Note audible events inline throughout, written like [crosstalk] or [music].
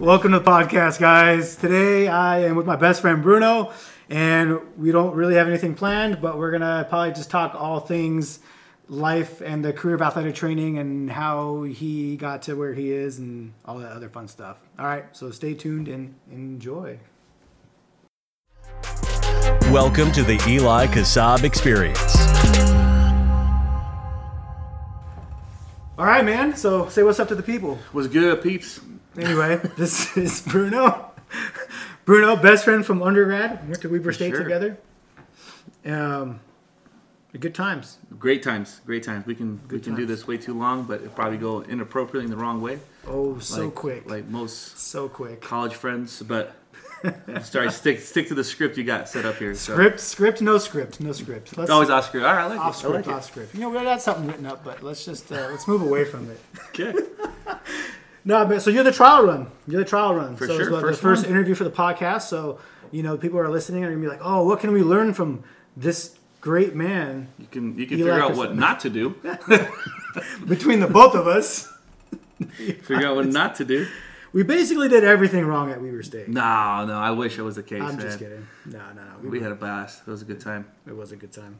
Welcome to the podcast, guys. Today I am with my best friend Bruno, and we don't really have anything planned, but we're gonna probably just talk all things life and the career of athletic training and how he got to where he is and all that other fun stuff. All right, so stay tuned and enjoy. Welcome to the Eli Kassab Experience. All right, man. So say what's up to the people. Was good, peeps. Anyway, this is Bruno. Bruno, best friend from undergrad. Went to Weber State sure. together. Um, good times. Great times, great times. We can we Good can do this way too long, but it probably go inappropriately in the wrong way. Oh, so like, quick. like most so quick. college friends. But [laughs] sorry, stick stick to the script you got set up here. So. Script, script, no script, no script. Let's always off script. All right, I like off it. I script, like off script. You know, we got something written up, but let's just uh, let's move away from it. it. [laughs] Okay. No, but so you're the trial run. You're the trial run. For so sure, it's the first first one. interview for the podcast. So you know, people are listening and are gonna be like, "Oh, what can we learn from this great man?" You can you can You figure out what not to do. [laughs] Between the both of us, [laughs] Figure out what not to do. we basically did everything wrong at Weber State. No, no. I wish it was the case. I'm man. just kidding. No, no, no. We had a blast. It was a good time. it was a good time.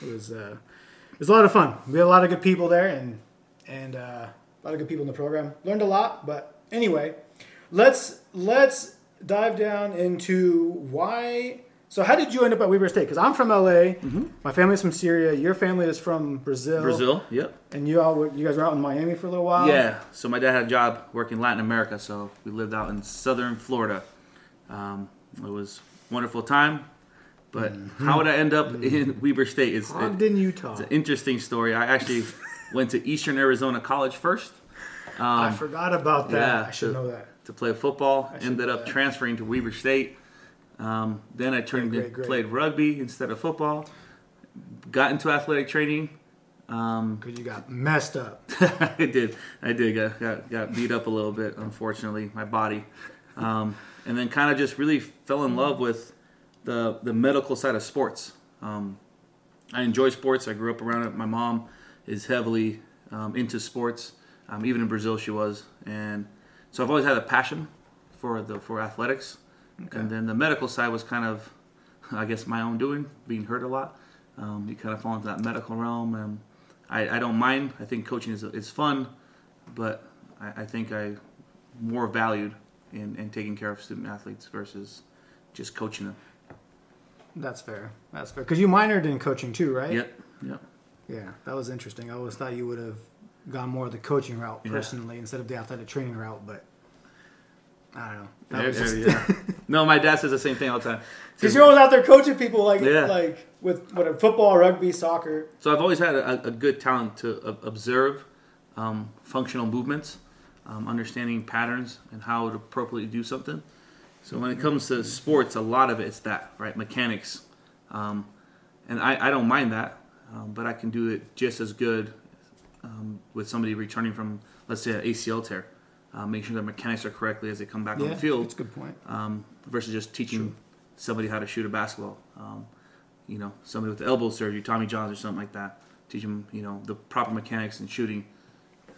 It was uh, it was a lot of fun. We had a lot of good people there, and and uh, a lot of good people in the program. Learned a lot, but anyway, let's let's dive down into why. So, how did you end up at Weber State? Because I'm from LA. My family's from Syria. Your family is from Brazil. Brazil. Yep. And you all were- you guys were out in Miami for a little while. Yeah. So my dad had a job working Latin America, so we lived out in southern Florida. Um, it was wonderful time, but how would I end up in Weber State? It's, it- Ogden, Utah. it's an interesting story. I actually went to Eastern Arizona College first I um, forgot about that. yeah, I should so- know that. to play football. Ended up transferring to Weber State. Um, then I turned Great, and great, played rugby instead of football. Got into athletic training. Um, Because you got messed up. [laughs] I did. I did. Got, got got beat up a little bit, unfortunately, my body, um, and then kind of just really fell in love with the the medical side of sports. Um, I enjoy sports. I grew up around it. My mom is heavily um, into sports. Um, even in Brazil, she was, and so I've always had a passion for the for athletics. And then the medical side was kind of, I guess, my own doing, being hurt a lot. Um, you kind of fall into that medical realm, and I, I don't mind. I think coaching is, is fun, but I, I think I more valued in, in taking care of student athletes versus just coaching them. That's fair. That's fair. Because you minored in coaching too, right? Yep, yep. Yeah, that was interesting. I always thought you would have gone more of the coaching route Yeah. personally instead of the athletic training route, but I don't know. That Yeah, was just yeah, yeah. [laughs] no, my dad says the same thing all the time. because you're always out there coaching people like Yeah. like with whatever football, rugby, soccer. So I've always had a, a good talent to observe um, functional movements, um, understanding patterns, and how to appropriately do something. So when it comes to sports, a lot of it is that, right? Mechanics. Um, and I, I don't mind that, um, but I can do it just as good um, with somebody returning from, let's say, an ACL tear. Uh, make sure their mechanics are correctly as they come back on the field that's a good point. um, versus just teaching somebody how to shoot a basketball. Um, you know, somebody with elbow surgery, Tommy Johns or something like that. Teach them, you know, the proper mechanics and shooting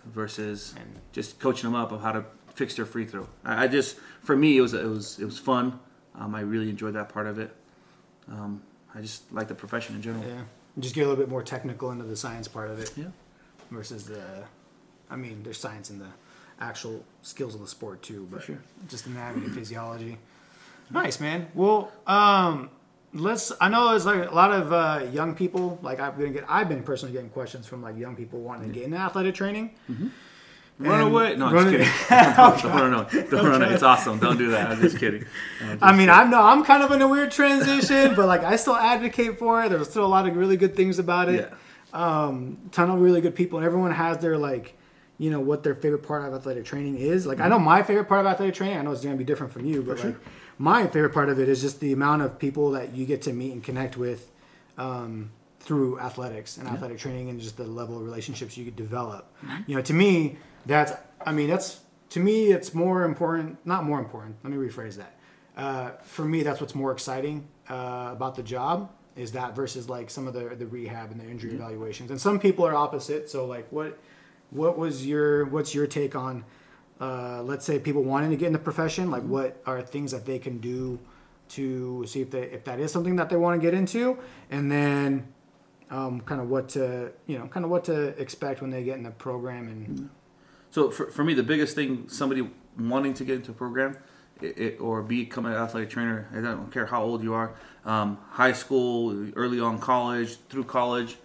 versus And- just coaching them up of how to fix their free throw. I, I just, for me, it was it was it was fun. Um, I really enjoyed that part of it. Um, I just like the profession in general. Yeah, just get a little bit more technical into the science part of it Yeah. versus the. I mean, there's science in the actual skills of the sport too, but sure. just anatomy and [clears throat] physiology. Nice, man. Well, um, let's. I know there's like a lot of uh, young people. Like I've been get. I've been personally getting questions from like young people wanting to get into athletic training. Run away! No, I'm run- just kidding. [laughs] don't, don't run away. Don't run away. It's awesome. Don't do that. I'm just kidding. I'm just I mean, kidding. I'm no, I'm kind of in a weird transition, but like I still advocate for it. There's still a lot of really good things about it. yeah. um, ton of really good people, and everyone has their like, you know, what their favorite part of athletic training is. Like, I know my favorite part of athletic training. I know it's gonna be different from you, but like, my favorite part of it is just the amount of people that you get to meet and connect with um, through athletics and athletic training, and just the level of relationships you could develop. You know, to me, that's. I mean, that's to me, it's more important. Not more important. Let me rephrase that. Uh, for me, that's what's more exciting uh, about the job is that versus like some of the the rehab and the injury evaluations. And some people are opposite. So like, what what was your what's your take on uh, let's say people wanting to get in the profession, like what are things that they can do to see if they if that is something that they want to get into, and then um, kind of what to you know kind of what to expect when they get in the program and So for, for me, the biggest thing somebody wanting to get into a program it, it, or become an athletic trainer, I don't care how old you are, um, high school, early on college, through college.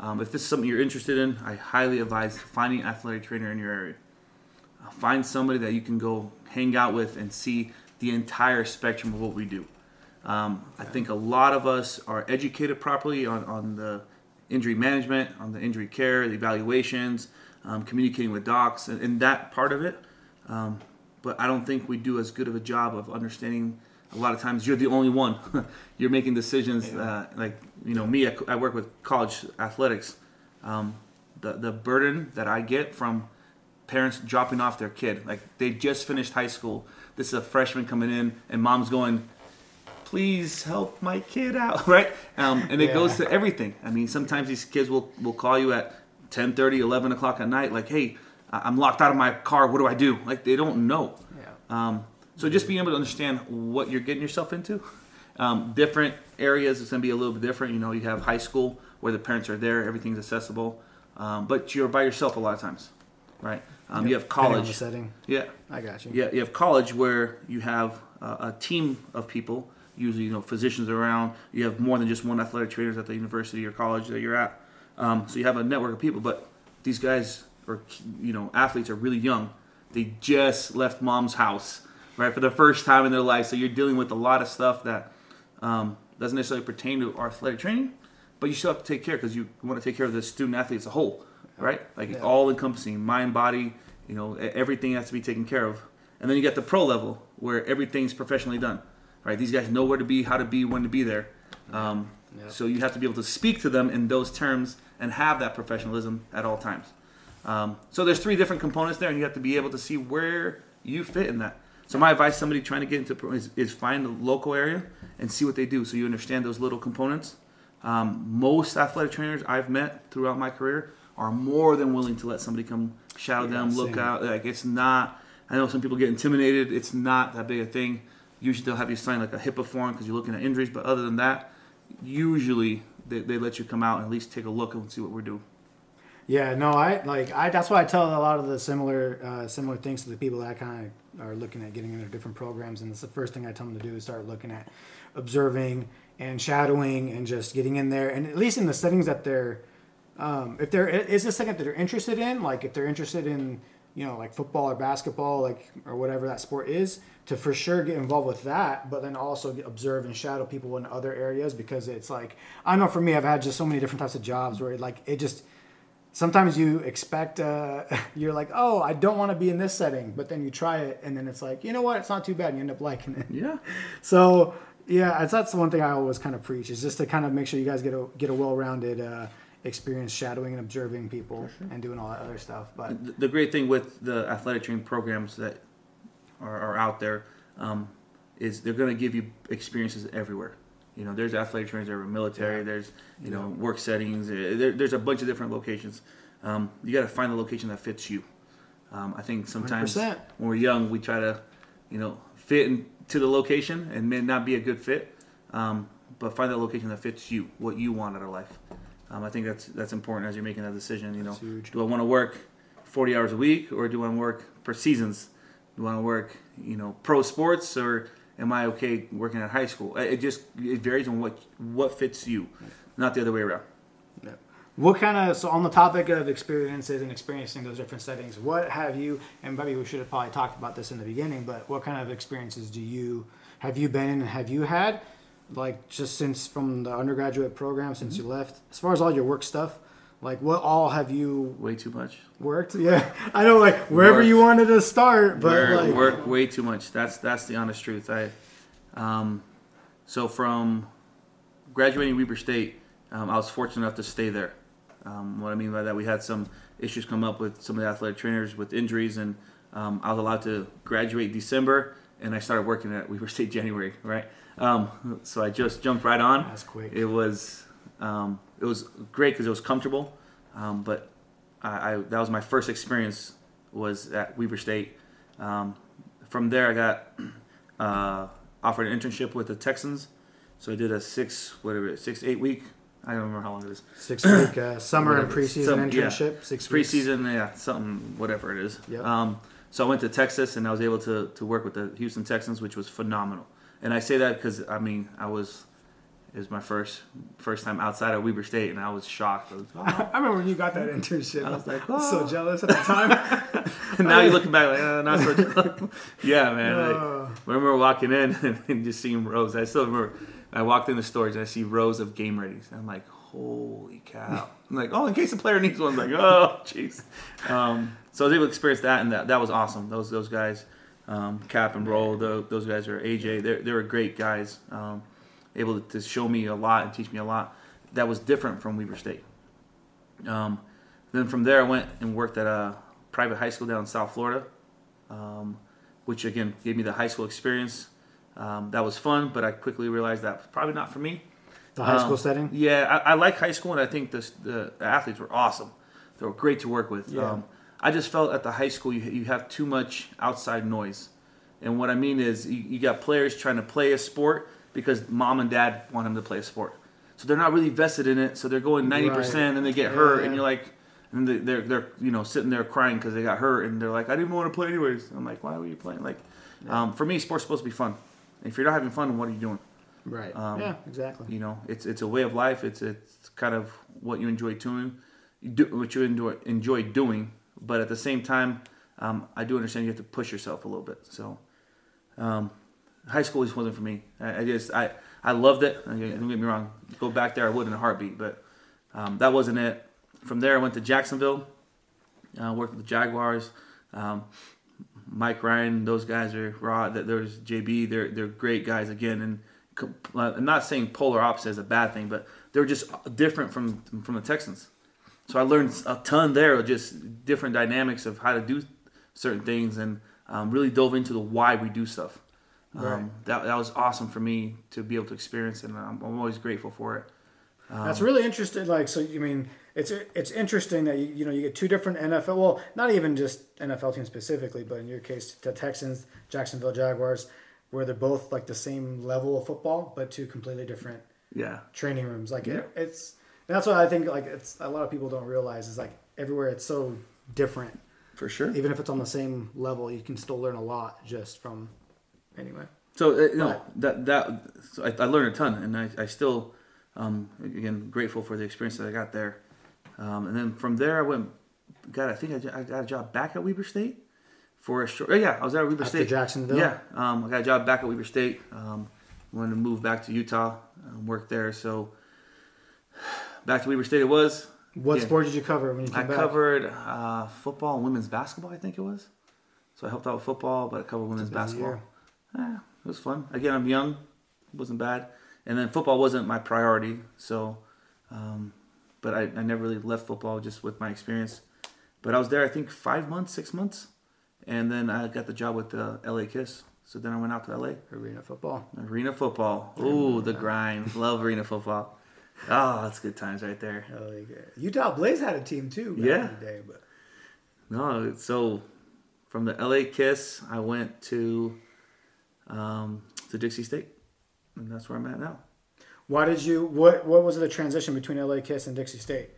Um, if this is something you're interested in, I highly advise finding an athletic trainer in your area. Uh, find somebody that you can go hang out with and see the entire spectrum of what we do. Um, I think a lot of us are educated properly on, on the injury management, on the injury care, the evaluations, um, communicating with docs, and, and, that part of it. Um, but I don't think we do as good of a job of understanding. A lot of times, you're the only one. [laughs] you're making decisions. Uh, like you know, me, I, I, work with college athletics. Um, the the burden that I get from parents dropping off their kid, like they just finished high school. This is a freshman coming in, and mom's going, please help my kid out, [laughs] right? Um, and it yeah. goes to everything. I mean, sometimes these kids will, will call you at 10, 30, 11 o'clock at night, like, hey, I'm locked out of my car. What do I do? Like, they don't know. Yeah. Um, so just being able to understand what you're getting yourself into. Um, different areas, it's going to be a little bit different. You know, you have high school where the parents are there, everything's accessible. Um, but you're by yourself a lot of times, right? Um, yep. You have college. setting. Yeah. I got you. Yeah, you have college where you have uh, a team of people usually you know physicians around. You have more than just one athletic trainers at the university or college that you're at. Um, so you have a network of people. But these guys or you know athletes are really young. They just left mom's house right for the first time in their life. So you're dealing with a lot of stuff that um, doesn't necessarily pertain to our athletic training, but you still have to take care because you want to take care of the student athlete as a whole, right? Like yeah. all encompassing mind, body. You know everything has to be taken care of. And then you get the pro level where everything's professionally done right? These guys know where to be, how to be, when to be there. Um, yeah. So you have to be able to speak to them in those terms and have that professionalism at all times. Um, so there's three different components there, and you have to be able to see where you fit in that. So my advice, somebody trying to get into is, is find the local area and see what they do, so you understand those little components. Um, most athletic trainers I've met throughout my career are more than willing to let somebody come shadow yeah, them, look out. Like it's not. I know some people get intimidated. It's not that big a thing. Usually they'll have you sign like a HIPAA form because you're looking at injuries. But other than that, usually they, they let you come out and at least take a look and see what we're doing. Yeah, no, I like I. That's why I tell a lot of the similar uh, similar things to the people that kind of are looking at getting into different programs, and it's the first thing I tell them to do is start looking at observing and shadowing and just getting in there, and at least in the settings that they're, um, if there is a second that they're interested in, like if they're interested in you know, like football or basketball, like or whatever that sport is, to for sure get involved with that, but then also observe and shadow people in other areas because it's like I know for me, I've had just so many different types of jobs where it, like it just sometimes you expect uh, [laughs] you're like, oh, I don't want to be in this setting, but then you try it and then it's like, you know what, it's not too bad, and you end up liking it. Yeah. [laughs] So yeah, that's the one thing I always kind of preach is just to kind of make sure you guys get a get a well rounded. Uh, experience shadowing and observing people sure. and doing all that other stuff. But the great thing with the athletic training programs that are, are out there um, is they're going to give you experiences everywhere. You know, there's athletic trainers, there's military, yeah. there's you yeah. know work settings. Uh, there, there's a bunch of different locations. Um, you got to find the location that fits you. Um, I think sometimes 100%. when we're young, we try to, you know, fit into the location and may not be a good fit. Um, but find that location that fits you, what you want out of life. Um, I think that's that's important as you're making that decision. You know, do I want to work 40 hours a week or do I want to work for seasons? Do I want to work, you know, pro sports or am I okay working at high school? It just it varies on what what fits you, not the other way around. Yeah. What kind of so on the topic of experiences and experiencing those different settings? What have you and maybe we should have probably talked about this in the beginning, but what kind of experiences do you have you been in and have you had like just since from the undergraduate program since mm-hmm. you left as far as all your work stuff like what all have you way too much. worked? [laughs] Yeah. I know like wherever you wanted to start but work, like work way too much. That's that's the honest truth. I um so from graduating weber state um, i was fortunate enough to stay there. Um, what i mean by that we had some issues come up with some of the athletic trainers with injuries and um, i was allowed to graduate december and i started working at weber state [laughs] january right? Um, so I just jumped right on. That's quick. It was um, it was great because it was comfortable, um, but I, I, that was my first experience was at Weber State, Um, from there, I got [clears throat] uh, offered an internship with the Texans. So I did a six, whatever, six eight week. I don't remember how long it is. Six week uh, [clears throat] summer and preseason Some- yeah. internship. Six weeks. Preseason, yeah, something, whatever it is. Yep. Um, so I went to Texas and I was able to, to work with the Houston Texans, which was phenomenal. And I say that because I mean I was it was my first first time outside of Weber State, and I was shocked. I was, oh. I remember when you got that internship. I was like, [laughs] was so "Oh." jealous at the time. And [laughs] now you're looking back like, uh, not so. [laughs] yeah, man. like, Uh. I remember walking in and just seeing rows. I still remember. I walked in the stores and I see rows of game readies. And I'm like, holy cow! I'm like, oh, in case a player needs one. I'm like, oh, jeez. Um, so I was able to experience that, and that that was awesome. Those those guys, um, Cap and Roll, those, those guys are AJ. They're they were great guys. Um, able to show me a lot and teach me a lot. That was different from Weber State. Um, then from there, I went and worked at a private high school down in South Florida, um, which again gave me the high school experience. Um, that was fun, but I quickly realized that was probably not for me. the high school Um, setting. Yeah, I, I like high school, and I think this, the, the athletes were awesome. They were great to work with. Yeah. Um, I just felt at the high school you, you have too much outside noise, and what I mean is you, you got players trying to play a sport because mom and dad want them to play a sport, so they're not really vested in it. So they're going ninety percent, and they get hurt, Yeah. and you're like, and they- they're they're you know sitting there crying because they got hurt, and they're like, I didn't want to play anyways. I'm like, why were you playing? Like, um, for me, sports supposed to be fun. If you're not having fun, what are you doing? Right. Um, yeah. Exactly. You know, it's it's a way of life. It's it's kind of what you enjoy doing, do, what you enjoy enjoy doing. But at the same time, um, I do understand you have to push yourself a little bit. So, um, high school just wasn't for me. I, I just I I loved it. Don't get me wrong. Go back there, I would in a heartbeat. But um, that wasn't it. From there, I went to Jacksonville. Uh, worked with the Jaguars. Um, Mike Ryan, those guys are raw. Th- There's JB. They're they're great guys again. And uh, I'm not saying polar opposite is a bad thing, but they're just different from from the Texans. So I learned a ton there, of just different dynamics of how to do certain things, and um, really dove into the why we do stuff. Um, Right. That that was awesome for me to be able to experience, and I'm, I'm always grateful for it. That's really interesting. Like, so you mean it's it's interesting that you you know you get two different NFL. Well, not even just NFL teams specifically, but in your case, the Texans, Jacksonville Jaguars, where they're both like the same level of football, but two completely different Yeah, training rooms. Like Yeah. it, it's that's what I think. Like it's a lot of people don't realize is like everywhere it's so different. for sure. Even if it's on the same level, you can still learn a lot just from anyway. So uh, you know that that so I, I learned a ton, and I, I still um, again grateful for the experience that I got there. Um, and then from there, I went got I think I, I got a job back at Weber State for a short. Oh yeah, I was at Weber After State. Jacksonville? Yeah, um, I got a job back at Weber State. Um, wanted to move back to Utah, um, work there. So back to Weber State it was. What Yeah. sport did you cover when you came I back? covered uh, football and women's basketball. I think it was. So I helped out with football, but I covered women's basketball. year. It was fun. Again, I'm young, it wasn't bad, and then football wasn't my priority. So, um, but I, I never really left football just with my experience. But I was there, I think five months, six months, and then I got the job with the LA Kiss. So then I went out to LA. Arena football. Arena football. Ooh, the grind. Love arena football. Oh, that's good times right there. Yeah. Utah Blaze had a team too. Back Yeah. In the day, but No, so from the LA Kiss, I went to um, to Dixie State, and that's where I'm at now. why did you? What What was the transition between LA Kiss and Dixie State?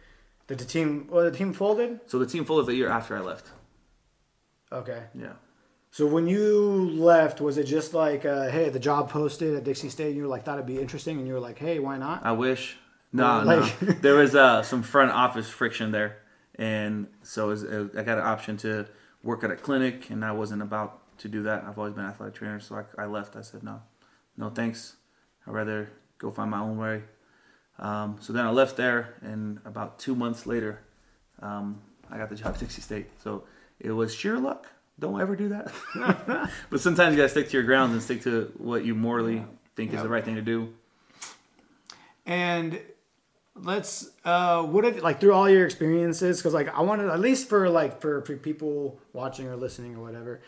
Did the team? Well, the team folded. So the team folded the year after I left. Okay. Yeah. So when you left, was it just like, uh, hey, the job posted at Dixie State, and you were like, thought it'd be interesting, and you were like, hey, why not? I wish. No, Like- no. [laughs] There was uh, some front office friction there, and so was, uh, I got an option to work at a clinic, and I wasn't about to do that. I've always been an athletic trainer, so I, I left. I said no, no thanks. I'd rather go find my own way. Um, so then I left there, and about two months later, um, I got the job at Dixie State. So it was sheer luck. Don't ever do that. [laughs] but sometimes you gotta stick to your grounds and stick to what you morally think is the right thing to do. And let's uh what have like through all your experiences because like i wanted at least for like for, for people watching or listening or whatever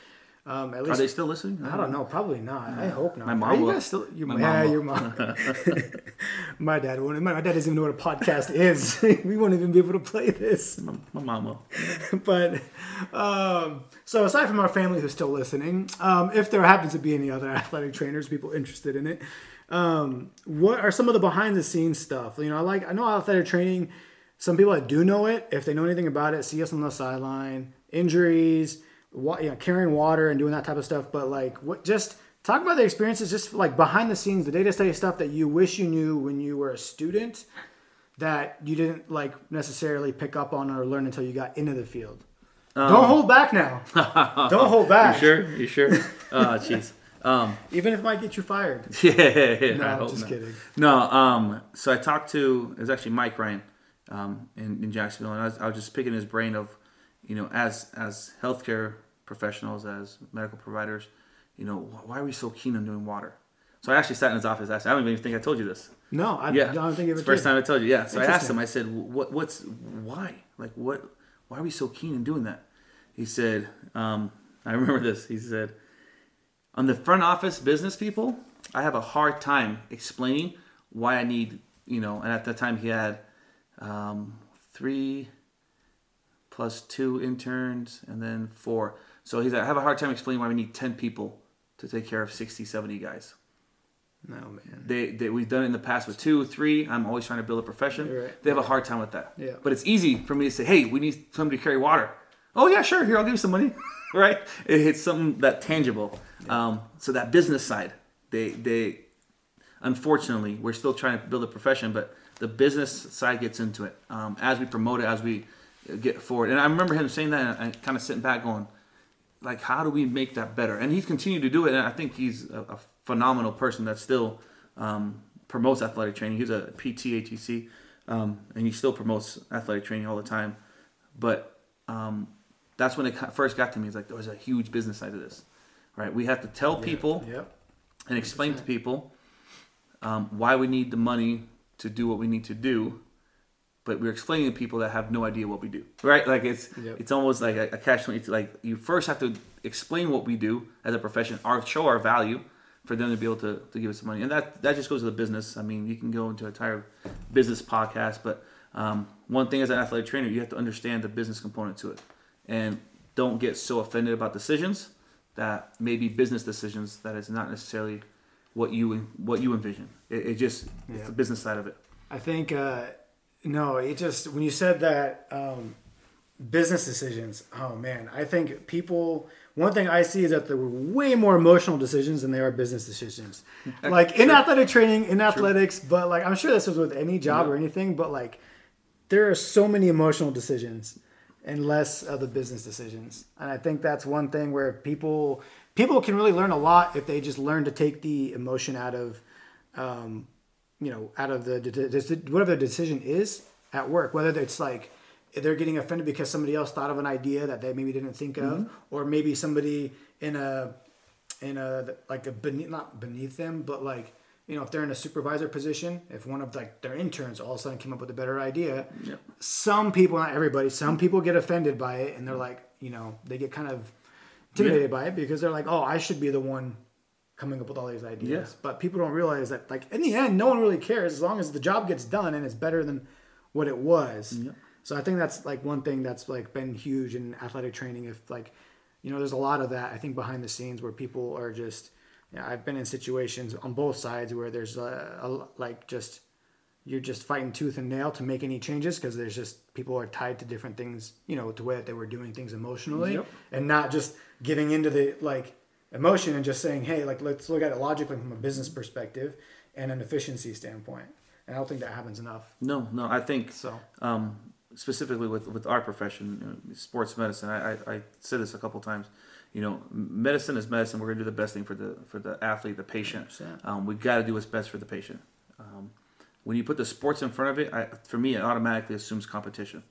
Um, at Are least they still listening? I don't know. Probably not. I hope not. My mom Are you will. guys still? Your, My yeah, mom will. your mom. [laughs] my dad won't. My dad doesn't even know what a podcast is. [laughs] we won't even be able to play this. My, my mom will. [laughs] but um, so aside from our family who's still listening, um, if there happens to be any other athletic trainers, people interested in it, um, what are some of the behind the scenes stuff? You know, I like I know athletic training. Some people that do know it, if they know anything about it, see us on the sideline, injuries, wa- you know, carrying water and doing that type of stuff. But like, what just talk about the experiences, just like behind the scenes, the day to day stuff that you wish you knew when you were a student that you didn't like necessarily pick up on or learn until you got into the field. Don't hold back now. [laughs] Don't hold back. You sure? You sure? Oh, [laughs] jeez. Um, Even if it might get you fired. [laughs] yeah, yeah, No, I I'm just not. kidding. No, um, so I talked to it was actually Mike Ryan um, in, in Jacksonville, and I was, I was just picking his brain of, you know, as as healthcare professionals, as medical providers, you know, why are we so keen on doing water? So I actually sat in his office. Asked, I don't even think I told you this. No, I Yeah, don't think it it's the first time I told you. Yeah, so I asked him. I said, "What? What's why? Like, what? Why are we so keen in doing that?" He said, um, "I remember this." He said, "On the front office business people, I have a hard time explaining why I need, you know." And at that time, he had um, three plus two interns and then four. So he's like, "I have a hard time explaining why we need ten people to take care of 60, 70 guys." No, man. They, they we've done it in the past with two, three. I'm always trying to build a profession. Right. They have a hard time with that. Yeah. But it's easy for me to say, hey, we need somebody to carry water. Oh yeah, sure. Here, I'll give you some money. [laughs] right? It, it's something that tangible. Um, so that business side, they they unfortunately we're still trying to build a profession, but the business side gets into it um, as we promote it, as we get forward. And I remember him saying that, and I kind of sitting back going, like how do we make that better? And he's continued to do it and i think he's a, a phenomenal person that still um, promotes athletic training. He's a pt atc um, and he still promotes athletic training all the time. But um, that's when it first got to me. It's like there was a huge business side to this right? We have to tell people Yep. and explain to people um, why we need the money to do what we need to do but we're explaining to people that have no idea what we do right? Like it's Yep. it's almost like a, a catch 22 like you first have to explain what we do as a profession our show our value for them to be able to, to give us money. And that that just goes to the business. I mean you can go into an entire business podcast but um, one thing as an athletic trainer you have to understand the business component to it. And don't get so offended about decisions that may be business decisions that is not necessarily what you what you envision. It, it just it's the business side of it. I think uh, no, it just when you said that um, business decisions. Oh man, I think people. One thing I see is that there were way more emotional decisions than there are business decisions. [laughs] Like in athletic training, in athletics, but like I'm sure this was with any job or anything. But like there are so many emotional decisions and less of the business decisions. And I think that's one thing where people people can really learn a lot if they just learn to take the emotion out of um, you know, out of the, whatever the decision is at work, whether it's like they're getting offended because somebody else thought of an idea that they maybe didn't think of, mm-hmm. or maybe somebody in a in a like a beneath not beneath them, but like you know if they're in a supervisor position, if one of like their interns all of a sudden came up with a better idea, Yep. some people, not everybody, some people get offended by it, and they're mm-hmm. like, you know, they get kind of intimidated by it because they're like, oh, I should be the one coming up with all these ideas. Yeah. But people don't realize that, like, in the end, no one really cares as long as the job gets done and it's better than what it was. So I think that's like one thing that's like been huge in athletic training. If like, you know, there's a lot of that I think behind the scenes where people are just. You know, I've been in situations on both sides where there's a, a like just you're just fighting tooth and nail to make any changes because there's just people are tied to different things, you know, the way that they were doing things emotionally, Yep. and not just giving into the like emotion and just saying, hey, like let's look at it logically from a business perspective and an efficiency standpoint. And I don't think that happens enough. No, no. I think So um, specifically with with our profession, you know, sports medicine. I, I, I said this a couple times. You know, medicine is medicine. We're gonna do the best thing for the for the athlete, the patient. 100%. Um, we got to do what's best for the patient. Um, when you put the sports in front of it, I, for me, it automatically assumes competition.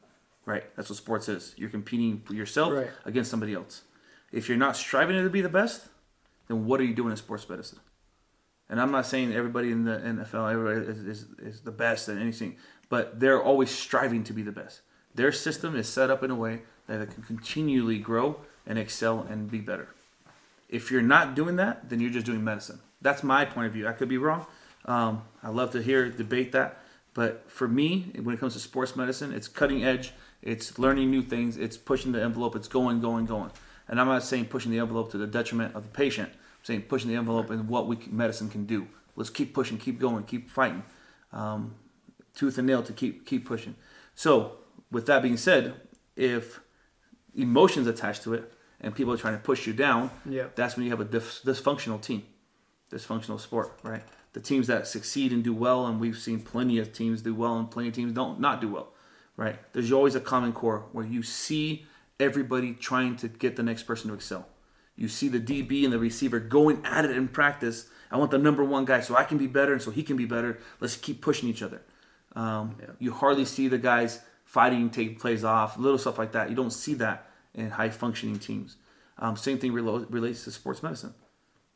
Right? That's what sports is. You're competing for yourself Right. against somebody else. If you're not striving to be the best, then what are you doing in sports medicine? And I'm not saying everybody in the NFL everybody is, is, is the best at anything, but they're always striving to be the best. Their system is set up in a way that it can continually grow and excel and be better. If you're not doing that, then you're just doing medicine. That's my point of view. I could be wrong. Um, I love to hear debate that, but for me, when it comes to sports medicine, it's cutting edge. It's learning new things. It's pushing the envelope. It's going, going, going. And I'm not saying pushing the envelope to the detriment of the patient. I'm saying pushing the envelope and what we medicine can do. Let's keep pushing, keep going, keep fighting, um, tooth and nail to keep keep pushing. So, with that being said, if emotions attached to it and people are trying to push you down, Yeah. that's when you have a dis- dysfunctional team, dysfunctional sport, right? The teams that succeed and do well, and we've seen plenty of teams do well, and plenty of teams don't not do well, right? There's always a common core where you see everybody trying to get the next person to excel. You see the DB and the receiver going at it in practice. I want the number one guy so I can be better and so he can be better. Let's keep pushing each other. Um, You hardly see the guys fighting, taking plays off, little stuff like that. You don't see that in high functioning teams. Um, same thing relo- relates to sports medicine.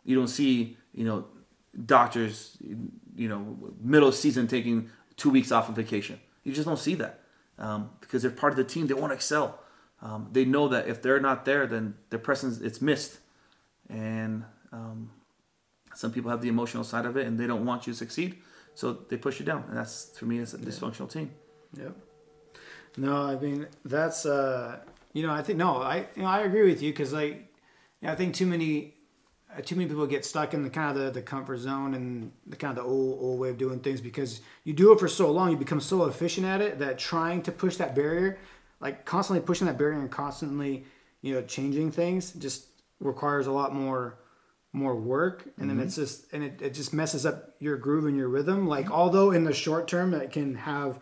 You don't see, you know, doctors, you know, middle season taking two weeks off on vacation. You just don't see that um, because they're part of the team. They want to excel. Um, they know that if they're not there, then their presence it's missed. And um, some people have the emotional side of it, and they don't want you to succeed, so they push you down. And that's for me, it's a dysfunctional team. Yep. No, I mean that's uh, you know I think no I you know I agree with you because like you know, I think too many uh, too many people get stuck in the kind of the, the comfort zone and the kind of the old old way of doing things because you do it for so long you become so efficient at it that trying to push that barrier like constantly pushing that barrier and constantly you know changing things just requires a lot more more work. And then mm-hmm. it's just and it, it just messes up your groove and your rhythm. Like although in the short term it can have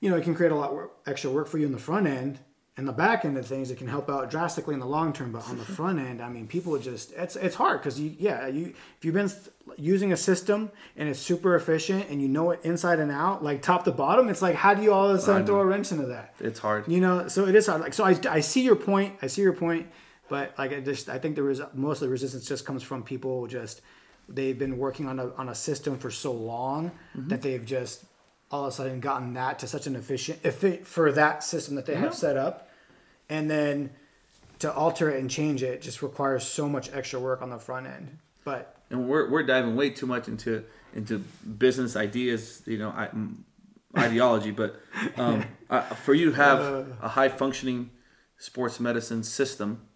you know, it can create a lot extra work for you in the front end and the back end of things. It can help out drastically in the long term, but on the front end, I mean, people just it's it's hard because you yeah you if you've been using a system and it's super efficient and you know it inside and out, like top to bottom, it's like how do you all of a sudden throw a wrench into that? It's hard. You know, so it is hard. Like so, I, I see your point. I see your point, but like I just I think there was most of the resistance just comes from people just they've been working on a on a system for so long mm-hmm. that they've just all of a sudden gotten that to such an efficient effi- for that system that they have set up, and then to alter it and change it just requires so much extra work on the front end. But and we're, we're diving way too much into into business ideas, you know, I, ideology. But um, [laughs] uh, for you to have a high functioning sports medicine system,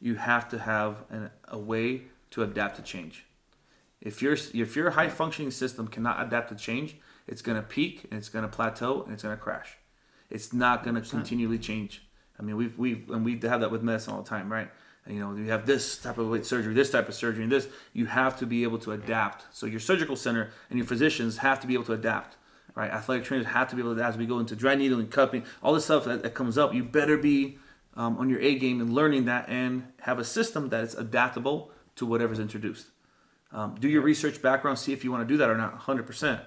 you have to have an, a way to adapt to change. If your if your high functioning system cannot adapt to change, it's going to peak and it's going to plateau and it's going to crash. It's not going to continually change. I mean, we've we've and we have that with medicine all the time, right? You know, you have this type of weight surgery, this type of surgery, and this. You have to be able to adapt. So your surgical center and your physicians have to be able to adapt, right? Athletic trainers have to be able to. As we go into dry needling, cupping, all this stuff that, that comes up, you better be um, on your A game and learning that, and have a system that is adaptable to whatever's introduced. Um, do your research background, see if you want to do that or not, 100%.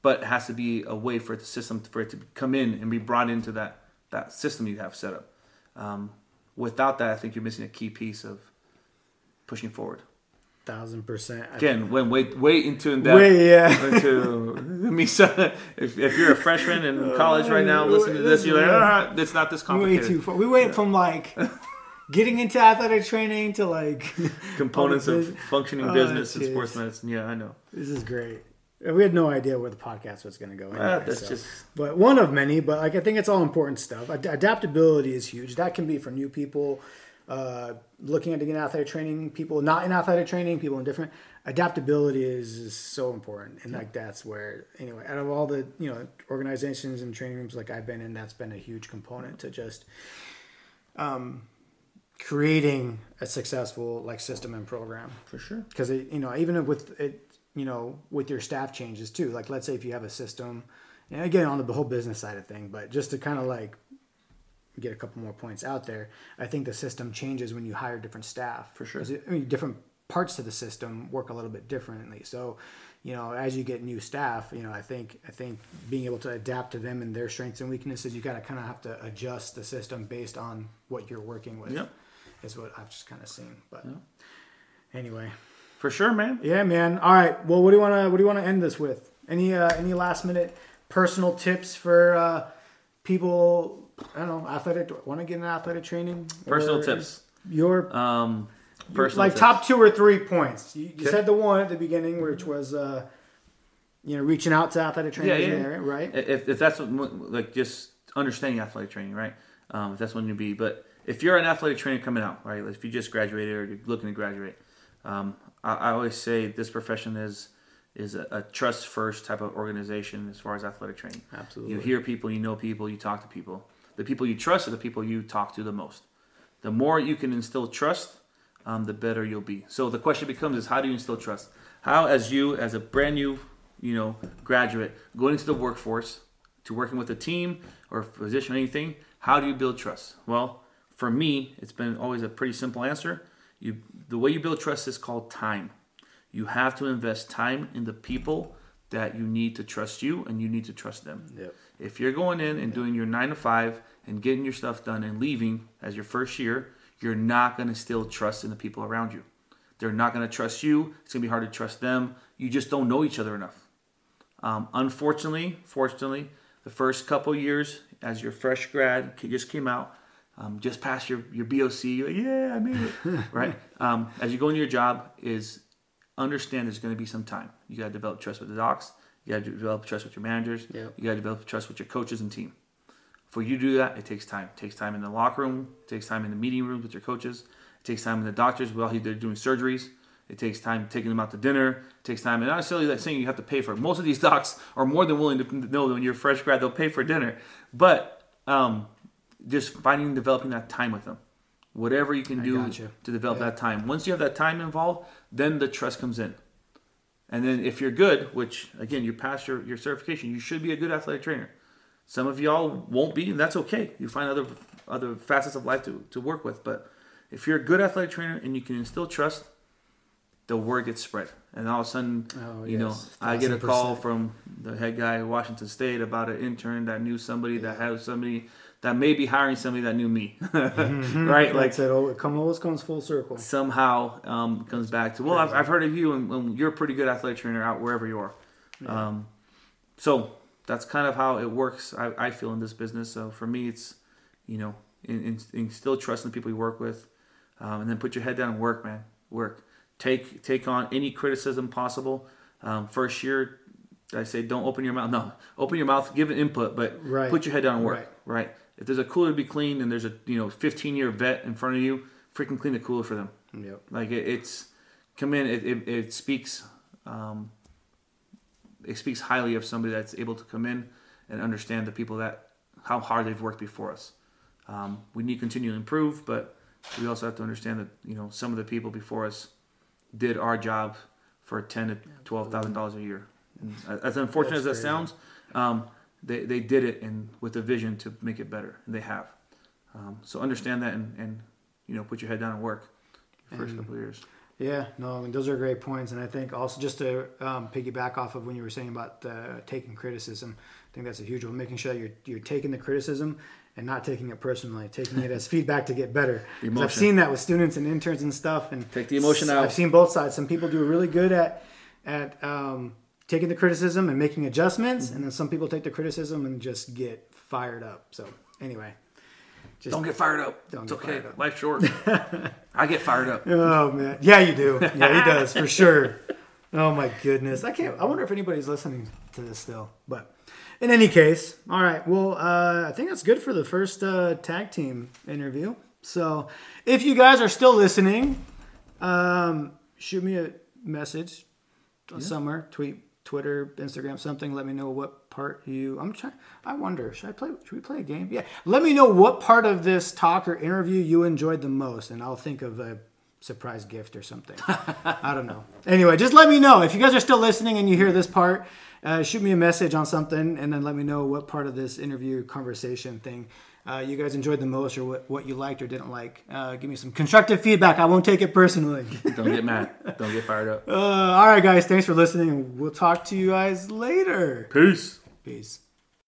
But it has to be a way for the system for it to come in and be brought into that that system you have set up. Um, without that, I think you're missing a key piece of pushing forward. thousand percent. I Again, when wait wait into in Wait, yeah. [laughs] into [laughs] me. If, if you're a freshman in college right now, listening to this, you're like, ah, it's not this complicated. way too far. We went from like [laughs] getting into athletic training to like Components Oh, of functioning oh, business and sports medicine. Yeah, I know. This is great. We had no idea where the podcast was going to go. Anyway, Ah, that's so. just but one of many. But like I think it's all important stuff. Ad- adaptability is huge. That can be for new people uh, looking at getting athletic training, people not in athletic training, people in different. Adaptability is, is so important, and like that's where anyway. Out of all the you know organizations and training rooms like I've been in, that's been a huge component to just um, creating a successful like system and program for sure. because you know even with it you know with your staff changes too. Like let's say if you have a system and again on the whole business side of thing but just to kind of like get a couple more points out there i think the system changes when you hire different staff. For sure. it- I mean, different parts of the system work a little bit differently. So you know as you get new staff you know i think i think being able to adapt to them and their strengths and weaknesses you got to kind of have to adjust the system based on what you're working with Yep. is what i've just kind of seen but anyway For sure, man. yeah, man. All right. Well, what do you want to what do you want to end this with? Any uh, any last minute personal tips for uh, people? I don't know, athletic. Want to get an athletic training? Personal tips. Your Um, Personal like tips. top two or three points. You, you said the one at the beginning, which was uh, you know reaching out to athletic trainers Yeah, yeah. the area, right? If, if that's what, like just understanding athletic training, right? Um, if that's what you be. But if you're an athletic trainer coming out, right? If you just graduated or you're looking to graduate, um, I, I always say this profession is is a, a trust first type of organization as far as athletic training. Absolutely. You hear people, you know people, you talk to people. The people you trust are the people you talk to the most. The more you can instill trust, um, the better you'll be. So the question becomes: Is how do you instill trust? How, as you, as a brand new, you know, graduate, going into the workforce, to working with a team or a position or anything, how do you build trust? Well, for me, it's been always a pretty simple answer. You, the way you build trust is called time. You have to invest time in the people that you need to trust you, and you need to trust them. Yep. If you're going in and doing your nine to five and getting your stuff done and leaving as your first year, you're not going to still trust in the people around you. They're not going to trust you. It's going to be hard to trust them. You just don't know each other enough. Um, unfortunately, fortunately, the first couple years as your fresh grad just came out, um, just passed your, your BOC, you're like, yeah, I made it, [laughs] right? Um, as you go into your job, is understand there's going to be some time. You got to develop trust with the docs. You got to develop trust with your managers. Yep. You got to develop trust with your coaches and team. For you to do that, it takes time. It takes time in the locker room. It takes time in the meeting rooms with your coaches. It takes time in the doctors while they're doing surgeries. It takes time taking them out to dinner. It takes time, and not necessarily that saying you have to pay for it. Most of these [laughs] docs are more than willing to know that when you're a fresh grad, they'll pay for dinner. But um, just finding and developing that time with them. Whatever you can do to develop Yeah. that time. Once you have that time involved, then the trust comes in. And then if you're good, which again, you pass your, your certification, you should be a good athletic trainer. Some of y'all won't be, and that's okay. You find other other facets of life to, to work with. But if you're a good athletic trainer and you can instill trust, the word gets spread. And all of a sudden, Oh, you know, yes, I get a call from the head guy at Washington State about an intern that knew somebody that has somebody that may be hiring somebody that knew me. [laughs] right? Like oh, it come always comes full circle. somehow um, comes back to well I've, I've heard of you and, and you're a pretty good athletic trainer out wherever you are um, so that's kind of how it works I, I feel in this business so for me it's you know in, in, instill trust in the people you work with um, and then put your head down and work man work take take on any criticism possible um, first year I say don't open your mouth no open your mouth give an input but Right. put your head down and work Right. right if there's a cooler to be cleaned and there's a you know 15 year vet in front of you freaking clean the cooler for them Yep. like it, it's come in. It, it, it speaks. Um, it speaks highly of somebody that's able to come in and understand the people that how hard they've worked before us. Um, we need to continue to improve, but we also have to understand that you know some of the people before us did our job for ten to twelve thousand dollars a year. And as unfortunate as that That's sounds, um, they they did it and with a vision to make it better, and they have. Um, so understand that and, and you know put your head down and work. your First And- couple of years. Yeah, no, I mean those are great points, and I think also just to um, piggyback off of when you were saying about uh, taking criticism, I think that's a huge one. Making sure that you're you're taking the criticism and not taking it personally, taking it as feedback to get better. [laughs] I've seen that with students and interns and stuff, and Take the emotion out. I've seen both sides. Some people do really good at at um, taking the criticism and making adjustments, Mm-hmm. and then some people take the criticism and just get fired up. So anyway, just Don't get fired up. Don't it's get okay. fired up. Life's short. [laughs] I get fired up. Oh man, yeah, you do. Yeah, he does for [laughs] sure. Oh my goodness, I can't. I wonder if anybody's listening to this still. But in any case, all right. Well, uh, I think that's good for the first uh, tag team interview. So if you guys are still listening, um, shoot me a message somewhere, tweet, Twitter, Instagram, something. Let me know what part you. I'm trying. I wonder. Should I play? Should we play a game? Yeah. Let me know what part of this talk or interview you enjoyed the most, and I'll think of a surprise gift or something. [laughs] I don't know. Anyway, just let me know if you guys are still listening and you hear this part. Uh, shoot me a message on something, and then let me know what part of this interview conversation thing uh, you guys enjoyed the most, or what, what you liked or didn't like. Uh, give me some constructive feedback. I won't take it personally. [laughs] Don't get mad. Don't get fired up. Uh, all right, guys. Thanks for listening. We'll talk to you guys later. Peace. Peace.